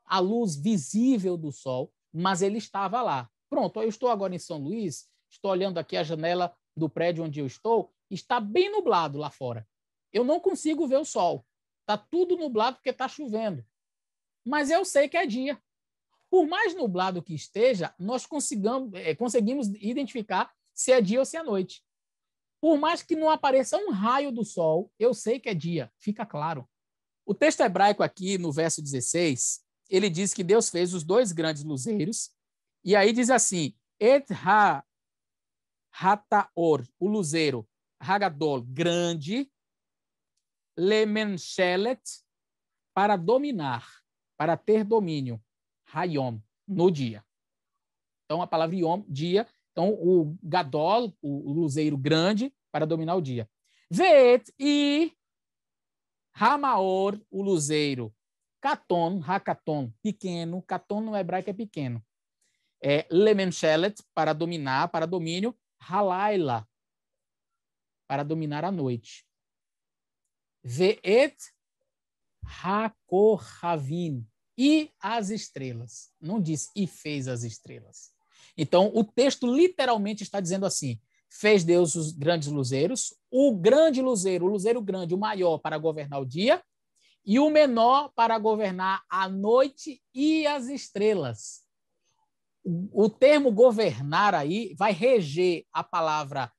a luz visível do Sol, mas ele estava lá. Pronto, eu estou agora em São Luís, estou olhando aqui a janela do prédio onde eu estou, está bem nublado lá fora. Eu não consigo ver o Sol. Está tudo nublado porque está chovendo. Mas eu sei que é dia. Por mais nublado que esteja, nós é, conseguimos identificar se é dia ou se é noite. Por mais que não apareça um raio do sol, eu sei que é dia, fica claro. O texto hebraico aqui, no verso 16, ele diz que Deus fez os dois grandes luzeiros, e aí diz assim: Et ha hataor, o luzeiro, hagadol, grande, lemenchelet, para dominar, para ter domínio, hayom, no dia. Então, a palavra yom, dia, então, o Gadol, o, luzeiro grande, para dominar o dia. Vet e Ramaor, o luzeiro. Katon, Hakaton, pequeno. Katon no hebraico é pequeno. É, Lemenchelet, para dominar, para domínio. Halaila, para dominar a noite. Veet Hakohavin, e as estrelas. Não diz e fez as estrelas. Então, o texto literalmente está dizendo assim: fez Deus os grandes luzeiros, o grande luzeiro, o luzeiro grande, o maior para governar o dia, e o menor para governar a noite e as estrelas. O termo governar aí vai reger a palavra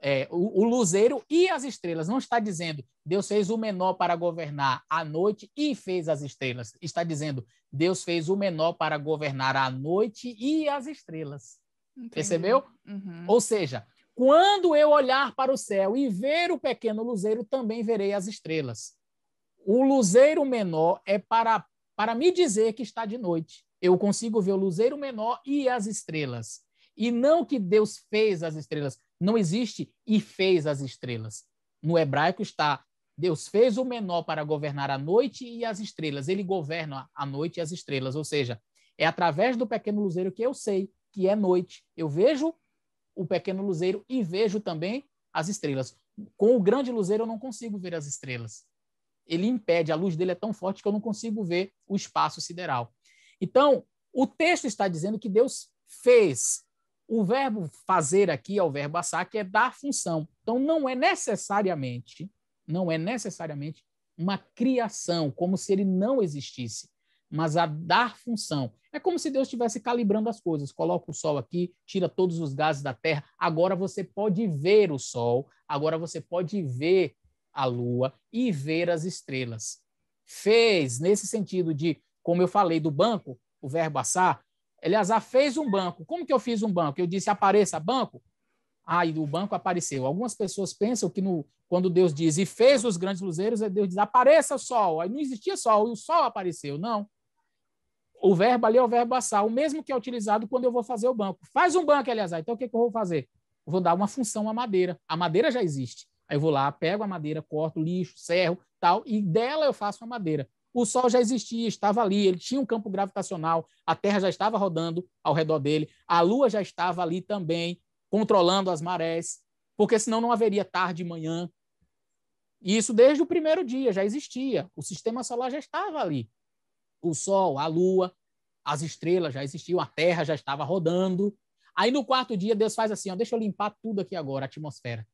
é, o, o luzeiro e as estrelas. Não está dizendo Deus fez o menor para governar a noite e fez as estrelas. Está dizendo Deus fez o menor para governar a noite e as estrelas. Entendi. Percebeu? Uhum. Ou seja, quando eu olhar para o céu e ver o pequeno luzeiro, também verei as estrelas. O luzeiro menor é para, para me dizer que está de noite. Eu consigo ver o luzeiro menor e as estrelas. E não que Deus fez as estrelas. Não existe e fez as estrelas. No hebraico está Deus fez o menor para governar a noite e as estrelas. Ele governa a noite e as estrelas. Ou seja, é através do pequeno luzeiro que eu sei que é noite. Eu vejo o pequeno luzeiro e vejo também as estrelas. Com o grande luzeiro eu não consigo ver as estrelas. Ele impede, a luz dele é tão forte que eu não consigo ver o espaço sideral. Então, o texto está dizendo que Deus fez o verbo fazer aqui é o verbo assar, que é dar função. Então, não é necessariamente, não é necessariamente uma criação, como se ele não existisse, mas a dar função. É como se Deus estivesse calibrando as coisas. Coloca o sol aqui, tira todos os gases da terra. Agora você pode ver o sol, agora você pode ver a lua e ver as estrelas. Fez, nesse sentido de, como eu falei do banco, o verbo assar, Eleazar fez um banco. Como que eu fiz um banco? Eu disse, apareça banco. Ah, o banco apareceu. Algumas pessoas pensam que no, quando Deus diz e fez os grandes luzeiros, é Deus diz apareça sol. Aí não existia sol e o sol apareceu. Não. O verbo ali é o verbo assar, o mesmo que é utilizado quando eu vou fazer o banco. Faz um banco, Eleazar. Então o que, que eu vou fazer? Eu vou dar uma função à madeira. A madeira já existe. Aí eu vou lá, pego a madeira, corto lixo, serro, tal, e dela eu faço a madeira o Sol já existia, estava ali, ele tinha um campo gravitacional, a Terra já estava rodando ao redor dele, a Lua já estava ali também, controlando as marés, porque senão não haveria tarde e manhã. E isso desde o primeiro dia já existia, o sistema solar já estava ali. O Sol, a Lua, as estrelas já existiam, a Terra já estava rodando. Aí no quarto dia, Deus faz assim: ó, deixa eu limpar tudo aqui agora, a atmosfera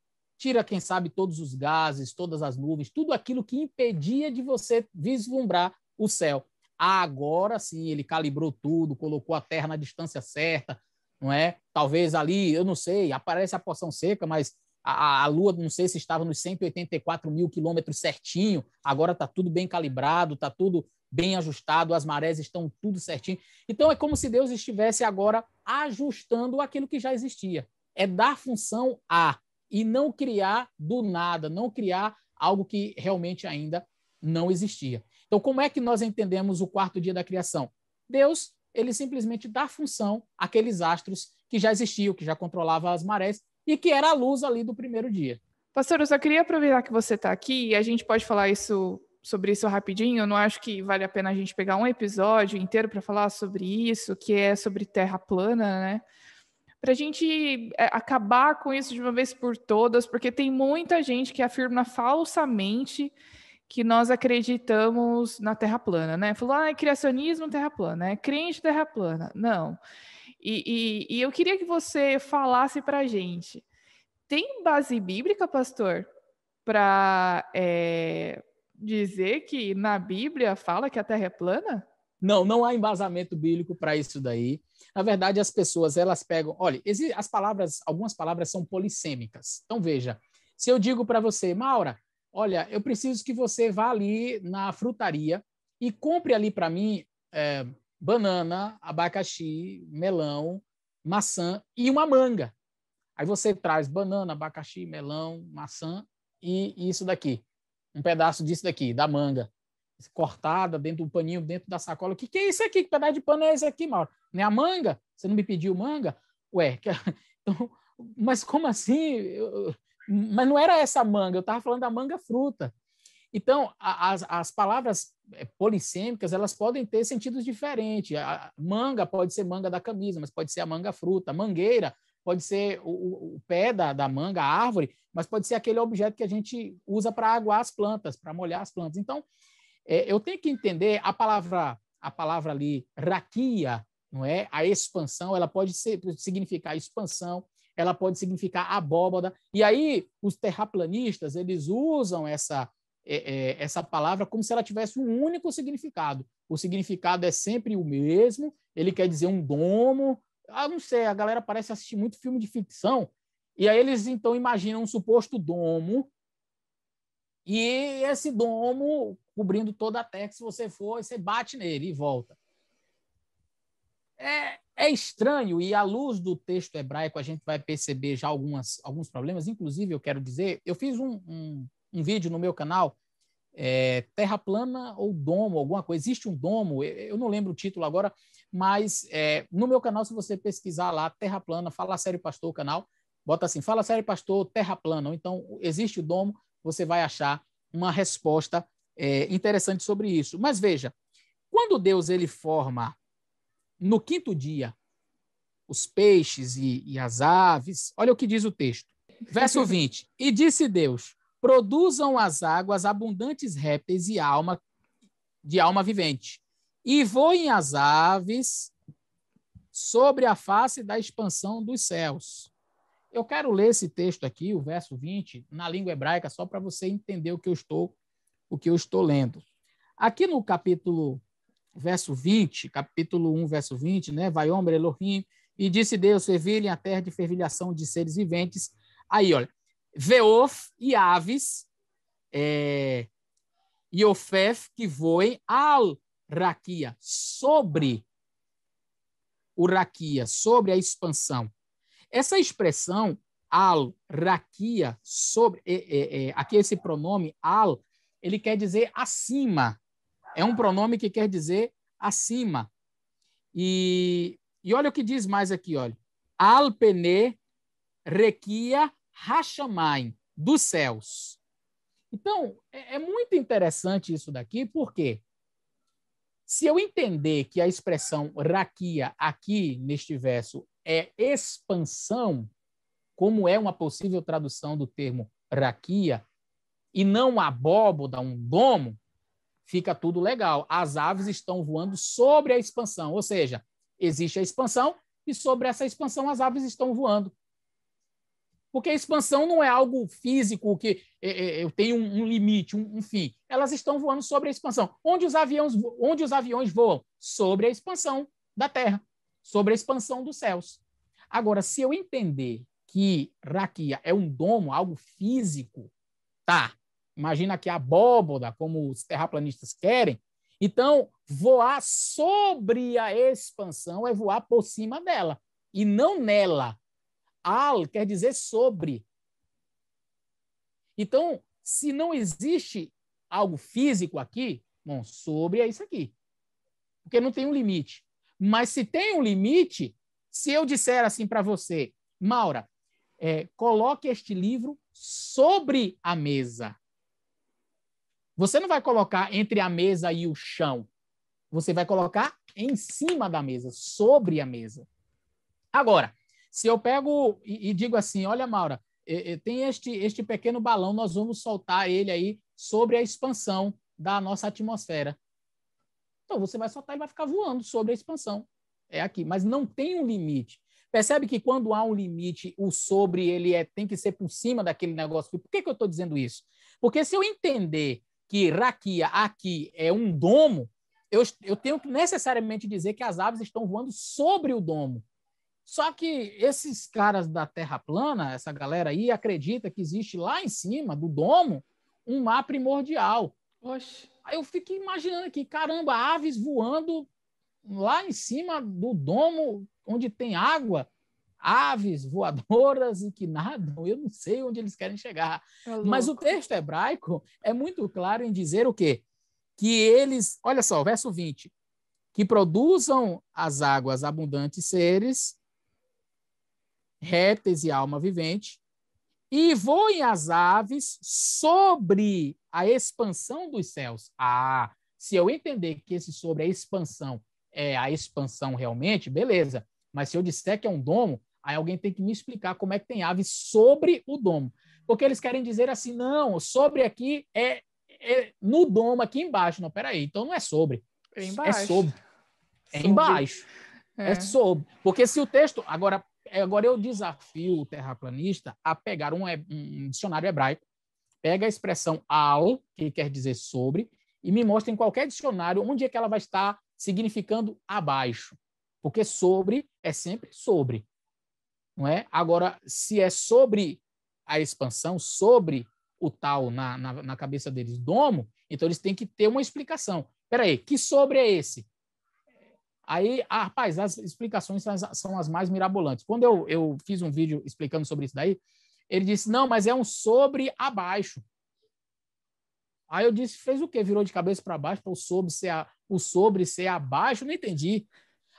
tira, quem sabe, todos os gases, todas as nuvens, tudo aquilo que impedia de você vislumbrar o céu. Agora sim, ele calibrou tudo, colocou a Terra na distância certa, não é? Talvez ali, eu não sei, aparece a porção seca, mas a, a Lua, não sei se estava nos 184 mil quilômetros certinho, agora está tudo bem calibrado, está tudo bem ajustado, as marés estão tudo certinho. Então é como se Deus estivesse agora ajustando aquilo que já existia. É dar função a e não criar do nada, não criar algo que realmente ainda não existia. Então, como é que nós entendemos o quarto dia da criação? Deus, ele simplesmente dá função àqueles astros que já existiam, que já controlavam as marés e que era a luz ali do primeiro dia. Pastor, eu só queria aproveitar que você está aqui e a gente pode falar isso sobre isso rapidinho. Eu não acho que vale a pena a gente pegar um episódio inteiro para falar sobre isso, que é sobre terra plana, né? Para a gente é, acabar com isso de uma vez por todas, porque tem muita gente que afirma falsamente que nós acreditamos na Terra plana, né? Falou, ah, é criacionismo, Terra plana, é crente, Terra plana. Não. E, e, e eu queria que você falasse para a gente, tem base bíblica, pastor, para é, dizer que na Bíblia fala que a Terra é plana? Não, não há embasamento bíblico para isso daí. Na verdade, as pessoas elas pegam, olha, as palavras, algumas palavras são polissêmicas. Então veja, se eu digo para você, Maura, olha, eu preciso que você vá ali na frutaria e compre ali para mim é, banana, abacaxi, melão, maçã e uma manga. Aí você traz banana, abacaxi, melão, maçã e isso daqui. Um pedaço disso daqui, da manga. Cortada dentro do paninho, dentro da sacola. O que, que é isso aqui? Que pedaço de pano é esse aqui, Mauro? Não é a manga? Você não me pediu manga? Ué, que... então, mas como assim? Eu mas não era essa manga, eu estava falando da manga fruta. Então, as, as palavras é, polissêmicas, elas podem ter sentidos diferentes. A manga pode ser manga da camisa, mas pode ser a manga fruta. Mangueira pode ser o, o pé da, da manga, a árvore, mas pode ser aquele objeto que a gente usa para aguar as plantas, para molhar as plantas. Então, é, eu tenho que entender a palavra, a palavra ali, raquia, não é? A expansão, ela pode ser, significar expansão, ela pode significar abóbada. E aí os terraplanistas eles usam essa é, é, essa palavra como se ela tivesse um único significado. O significado é sempre o mesmo. Ele quer dizer um domo. Ah, não sei. A galera parece assistir muito filme de ficção. E aí eles então imaginam um suposto domo e esse domo cobrindo toda a terra. Se você for, você bate nele e volta. É, é estranho, e à luz do texto hebraico a gente vai perceber já algumas, alguns problemas. Inclusive, eu quero dizer, eu fiz um, um, um vídeo no meu canal, é, Terra Plana ou Domo, alguma coisa. Existe um domo, eu não lembro o título agora, mas é, no meu canal, se você pesquisar lá, Terra Plana, Fala Sério Pastor, o canal, bota assim, Fala Sério Pastor, Terra Plana. Ou então, existe o domo, você vai achar uma resposta é, interessante sobre isso. Mas veja, quando Deus ele forma no quinto dia, os peixes e, e as aves. Olha o que diz o texto. Verso 20. E disse Deus: produzam as águas abundantes répteis e alma de alma vivente, e voem as aves sobre a face da expansão dos céus. Eu quero ler esse texto aqui, o verso 20, na língua hebraica, só para você entender o que eu estou o que eu estou lendo. Aqui no capítulo verso 20, capítulo 1, verso 20, né? Vai homem Elohim, e disse Deus, fervilhem a terra de fervilhação de seres viventes. Aí, olha, Veof e aves, é, Ofef que voem al raquia, sobre o raquia, sobre a expansão. Essa expressão al raquia, sobre, é, é, é, aqui esse pronome al, ele quer dizer acima, é um pronome que quer dizer acima. E, e olha o que diz mais aqui, olha. Alpene requia rachamain, dos céus. Então, é, é muito interessante isso daqui, porque se eu entender que a expressão raquia aqui neste verso é expansão, como é uma possível tradução do termo raquia, e não abóboda, um domo, fica tudo legal. As aves estão voando sobre a expansão, ou seja, existe a expansão e sobre essa expansão as aves estão voando. Porque a expansão não é algo físico que é, é, eu tenho um limite, um, fim. Elas estão voando sobre a expansão. Onde os aviões, onde os aviões voam? Sobre a expansão da Terra, sobre a expansão dos céus. Agora, se eu entender que raquia é um domo, algo físico, tá? Imagina que a abóboda, como os terraplanistas querem. Então, voar sobre a expansão é voar por cima dela e não nela. Al quer dizer sobre. Então, se não existe algo físico aqui, bom, sobre é isso aqui. Porque não tem um limite. Mas se tem um limite, se eu disser assim para você, Maura, é, coloque este livro sobre a mesa. Você não vai colocar entre a mesa e o chão. Você vai colocar em cima da mesa, sobre a mesa. Agora, se eu pego e, e digo assim, olha, Maura, tem este, este pequeno balão, nós vamos soltar ele aí sobre a expansão da nossa atmosfera. Então, você vai soltar e vai ficar voando sobre a expansão. É aqui, mas não tem um limite. Percebe que quando há um limite, o sobre ele é, tem que ser por cima daquele negócio. Por que, que eu estou dizendo isso? Porque se eu entender que raquia aqui é um domo, eu, eu tenho que necessariamente dizer que as aves estão voando sobre o domo. Só que esses caras da Terra plana, essa galera aí, acredita que existe lá em cima do domo um mar primordial. Oxe. Aí eu fico imaginando aqui, caramba, aves voando lá em cima do domo onde tem água, aves voadoras e que nadam, eu não sei onde eles querem chegar. É Mas o texto hebraico é muito claro em dizer o quê? Que eles, olha só, verso 20, que produzam as águas abundantes seres, répteis e alma vivente, e voem as aves sobre a expansão dos céus. Ah, se eu entender que esse sobre a expansão é a expansão realmente, beleza. Mas se eu disser que é um domo, aí alguém tem que me explicar como é que tem aves sobre o domo. Porque eles querem dizer assim, não, sobre aqui é, é no domo, aqui embaixo. Não, peraí, então não é sobre. É, embaixo. é sobre. É sobre. embaixo. É. é sobre. Porque se o texto. Agora, Agora eu desafio o terraplanista a pegar um, um dicionário hebraico, pega a expressão al, que quer dizer sobre, e me mostra em qualquer dicionário onde é que ela vai estar significando abaixo. Porque sobre é sempre sobre. Não é? Agora, se é sobre a expansão, sobre o tal na, na, na cabeça deles, domo, então eles têm que ter uma explicação. Espera aí, que sobre é esse? Aí, ah, rapaz, as explicações são as, são as mais mirabolantes. Quando eu, eu fiz um vídeo explicando sobre isso daí, ele disse, não, mas é um sobre abaixo. Aí eu disse, fez o quê? Virou de cabeça para baixo para o sobre ser a, o sobre ser abaixo? Não entendi.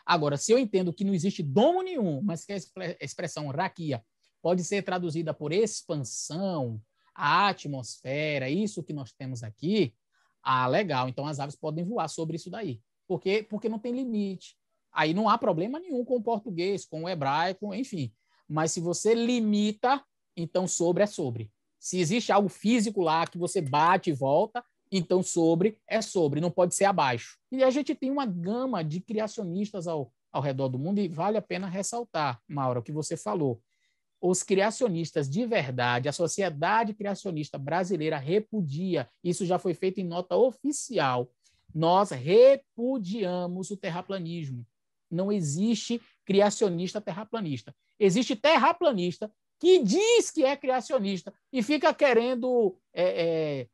Agora, se eu entendo que não existe domo nenhum, mas que a expressão raquia pode ser traduzida por expansão, a atmosfera, isso que nós temos aqui, ah, legal. Então as aves podem voar sobre isso daí porque, porque não tem limite. Aí não há problema nenhum com o português, com o hebraico, enfim. Mas se você limita, então sobre é sobre. Se existe algo físico lá que você bate e volta, então sobre é sobre, não pode ser abaixo. E a gente tem uma gama de criacionistas ao, ao redor do mundo e vale a pena ressaltar, Maura, o que você falou. Os criacionistas de verdade, a sociedade criacionista brasileira repudia, isso já foi feito em nota oficial, nós repudiamos o terraplanismo. Não existe criacionista terraplanista. Existe terraplanista que diz que é criacionista e fica querendo é, é,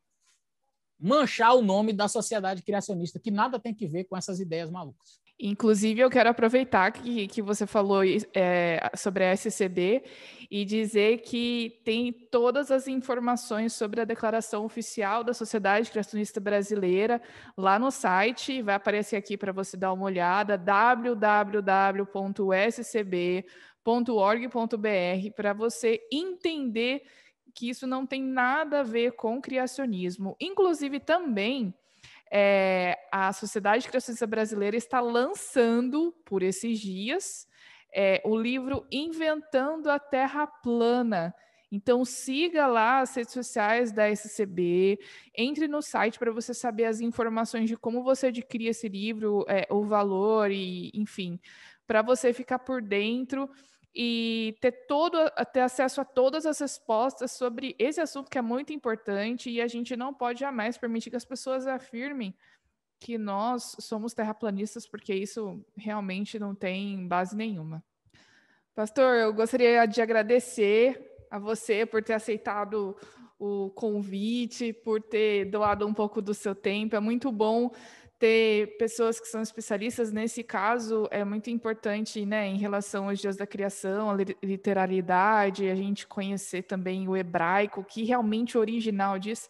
manchar o nome da sociedade criacionista, que nada tem que ver com essas ideias malucas. Inclusive, eu quero aproveitar que, que você falou é, sobre a SCD e dizer que tem todas as informações sobre a declaração oficial da Sociedade Criacionista Brasileira lá no site. Vai aparecer aqui para você dar uma olhada: www.scb.org.br, para você entender que isso não tem nada a ver com criacionismo. Inclusive, também é, a Sociedade Criacionista Brasileira está lançando, por esses dias, é, o livro Inventando a Terra Plana. Então, siga lá as redes sociais da SCB, entre no site para você saber as informações de como você adquire esse livro, é, o valor e, enfim, para você ficar por dentro e ter todo ter acesso a todas as respostas sobre esse assunto que é muito importante e a gente não pode jamais permitir que as pessoas afirmem que nós somos terraplanistas porque isso realmente não tem base nenhuma. Pastor, eu gostaria de agradecer a você por ter aceitado o convite, por ter doado um pouco do seu tempo. É muito bom ter pessoas que são especialistas nesse caso é muito importante, né, em relação aos dias da criação, a literalidade, a gente conhecer também o hebraico, que realmente o original diz.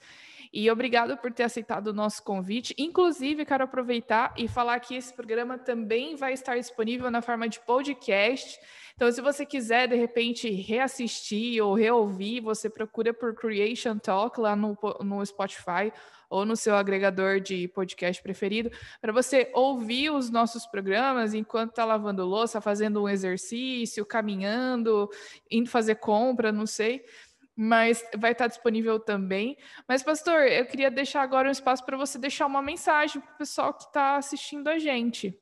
E obrigado por ter aceitado o nosso convite. Inclusive, quero aproveitar e falar que esse programa também vai estar disponível na forma de podcast. Então, se você quiser, de repente, reassistir ou reouvir, você procura por Creation Talk lá no, no Spotify ou no seu agregador de podcast preferido, para você ouvir os nossos programas enquanto está lavando louça, fazendo um exercício, caminhando, indo fazer compra, não sei mas vai estar disponível também. Mas, pastor, eu queria deixar agora um espaço para você deixar uma mensagem para o pessoal que está assistindo a gente.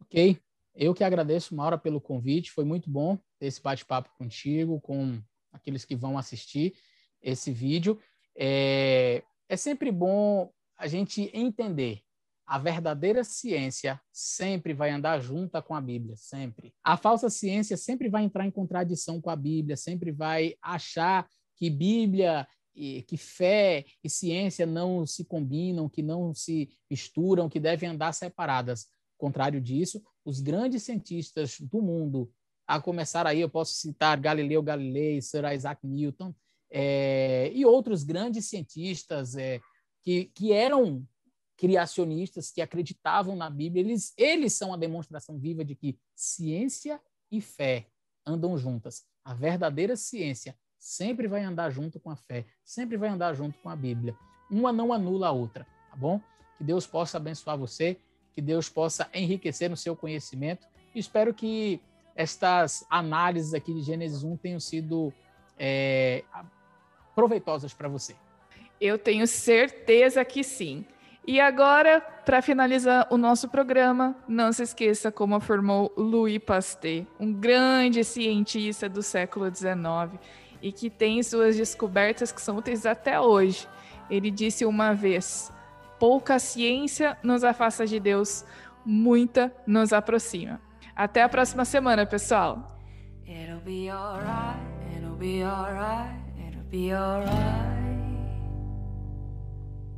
Ok. Eu que agradeço, Maura, pelo convite. Foi muito bom esse bate-papo contigo, com aqueles que vão assistir esse vídeo. É, é sempre bom a gente entender a verdadeira ciência sempre vai andar junta com a Bíblia, sempre. A falsa ciência sempre vai entrar em contradição com a Bíblia, sempre vai achar que Bíblia, que fé e ciência não se combinam, que não se misturam, que devem andar separadas. Contrário disso, os grandes cientistas do mundo, a começar aí, eu posso citar Galileu Galilei, Sir Isaac Newton, é, e outros grandes cientistas é, que, que eram criacionistas, que acreditavam na Bíblia, eles, eles são a demonstração viva de que ciência e fé andam juntas. A verdadeira ciência sempre vai andar junto com a fé, sempre vai andar junto com a Bíblia. Uma não anula a outra, tá bom? Que Deus possa abençoar você, que Deus possa enriquecer no seu conhecimento. Espero que estas análises aqui de Gênesis 1 tenham sido é, proveitosas para você. Eu tenho certeza que sim. E agora, para finalizar o nosso programa, não se esqueça como afirmou Louis Pasteur, um grande cientista do século XIX e que tem suas descobertas que são úteis até hoje. Ele disse uma vez: pouca ciência nos afasta de Deus, muita nos aproxima. Até a próxima semana, pessoal. It'll be alright, it'll be alright, it'll be alright.